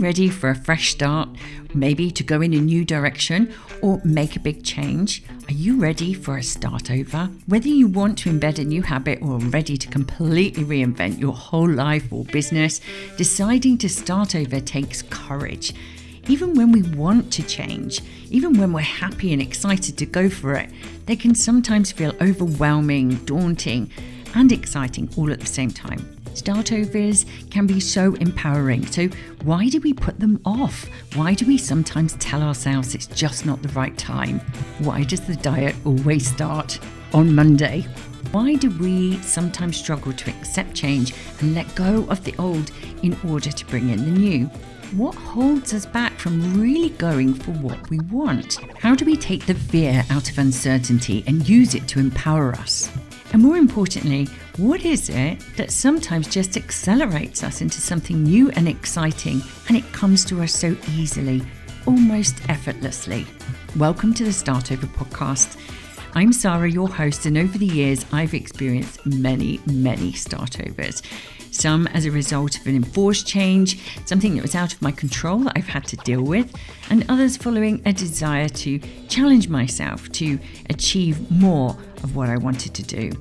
ready for a fresh start? Maybe to go in a new direction or make a big change? Are you ready for a start over? Whether you want to embed a new habit or ready to completely reinvent your whole life or business, deciding to start over takes courage. Even when we want to change, even when we're happy and excited to go for it, they can sometimes feel overwhelming, daunting, and exciting all at the same time. Startovers can be so empowering. So, why do we put them off? Why do we sometimes tell ourselves it's just not the right time? Why does the diet always start on Monday? Why do we sometimes struggle to accept change and let go of the old in order to bring in the new? What holds us back from really going for what we want? How do we take the fear out of uncertainty and use it to empower us? And more importantly, what is it that sometimes just accelerates us into something new and exciting and it comes to us so easily, almost effortlessly? Welcome to the Startover podcast. I'm Sara, your host, and over the years, I've experienced many, many startovers. Some as a result of an enforced change, something that was out of my control that I've had to deal with, and others following a desire to challenge myself to achieve more of what I wanted to do.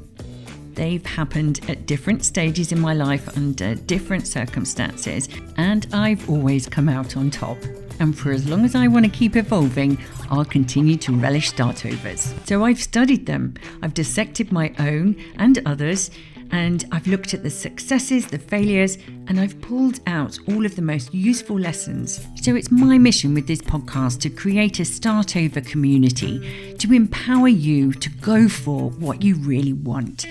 They've happened at different stages in my life under different circumstances, and I've always come out on top. And for as long as I want to keep evolving, I'll continue to relish startovers. So I've studied them, I've dissected my own and others, and I've looked at the successes, the failures, and I've pulled out all of the most useful lessons. So it's my mission with this podcast to create a startover community to empower you to go for what you really want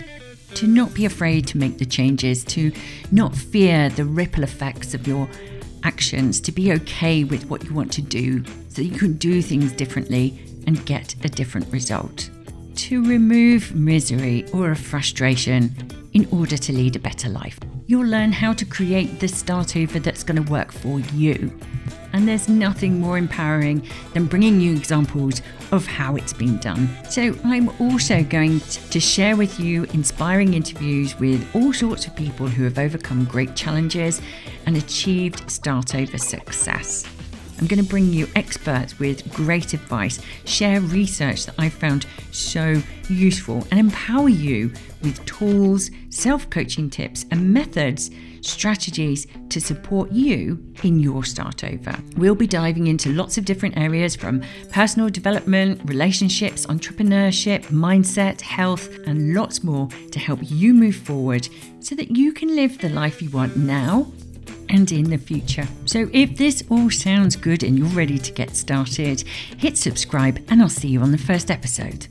to not be afraid to make the changes, to not fear the ripple effects of your actions, to be okay with what you want to do so you can do things differently and get a different result. To remove misery or a frustration in order to lead a better life. You'll learn how to create the start over that's going to work for you. And there's nothing more empowering than bringing you examples of how it's been done. So, I'm also going to share with you inspiring interviews with all sorts of people who have overcome great challenges and achieved start over success. I'm going to bring you experts with great advice, share research that I've found so useful, and empower you with tools, self coaching tips, and methods, strategies to support you in your start over. We'll be diving into lots of different areas from personal development, relationships, entrepreneurship, mindset, health, and lots more to help you move forward so that you can live the life you want now and in the future. So, if this all sounds good and you're ready to get started, hit subscribe and I'll see you on the first episode.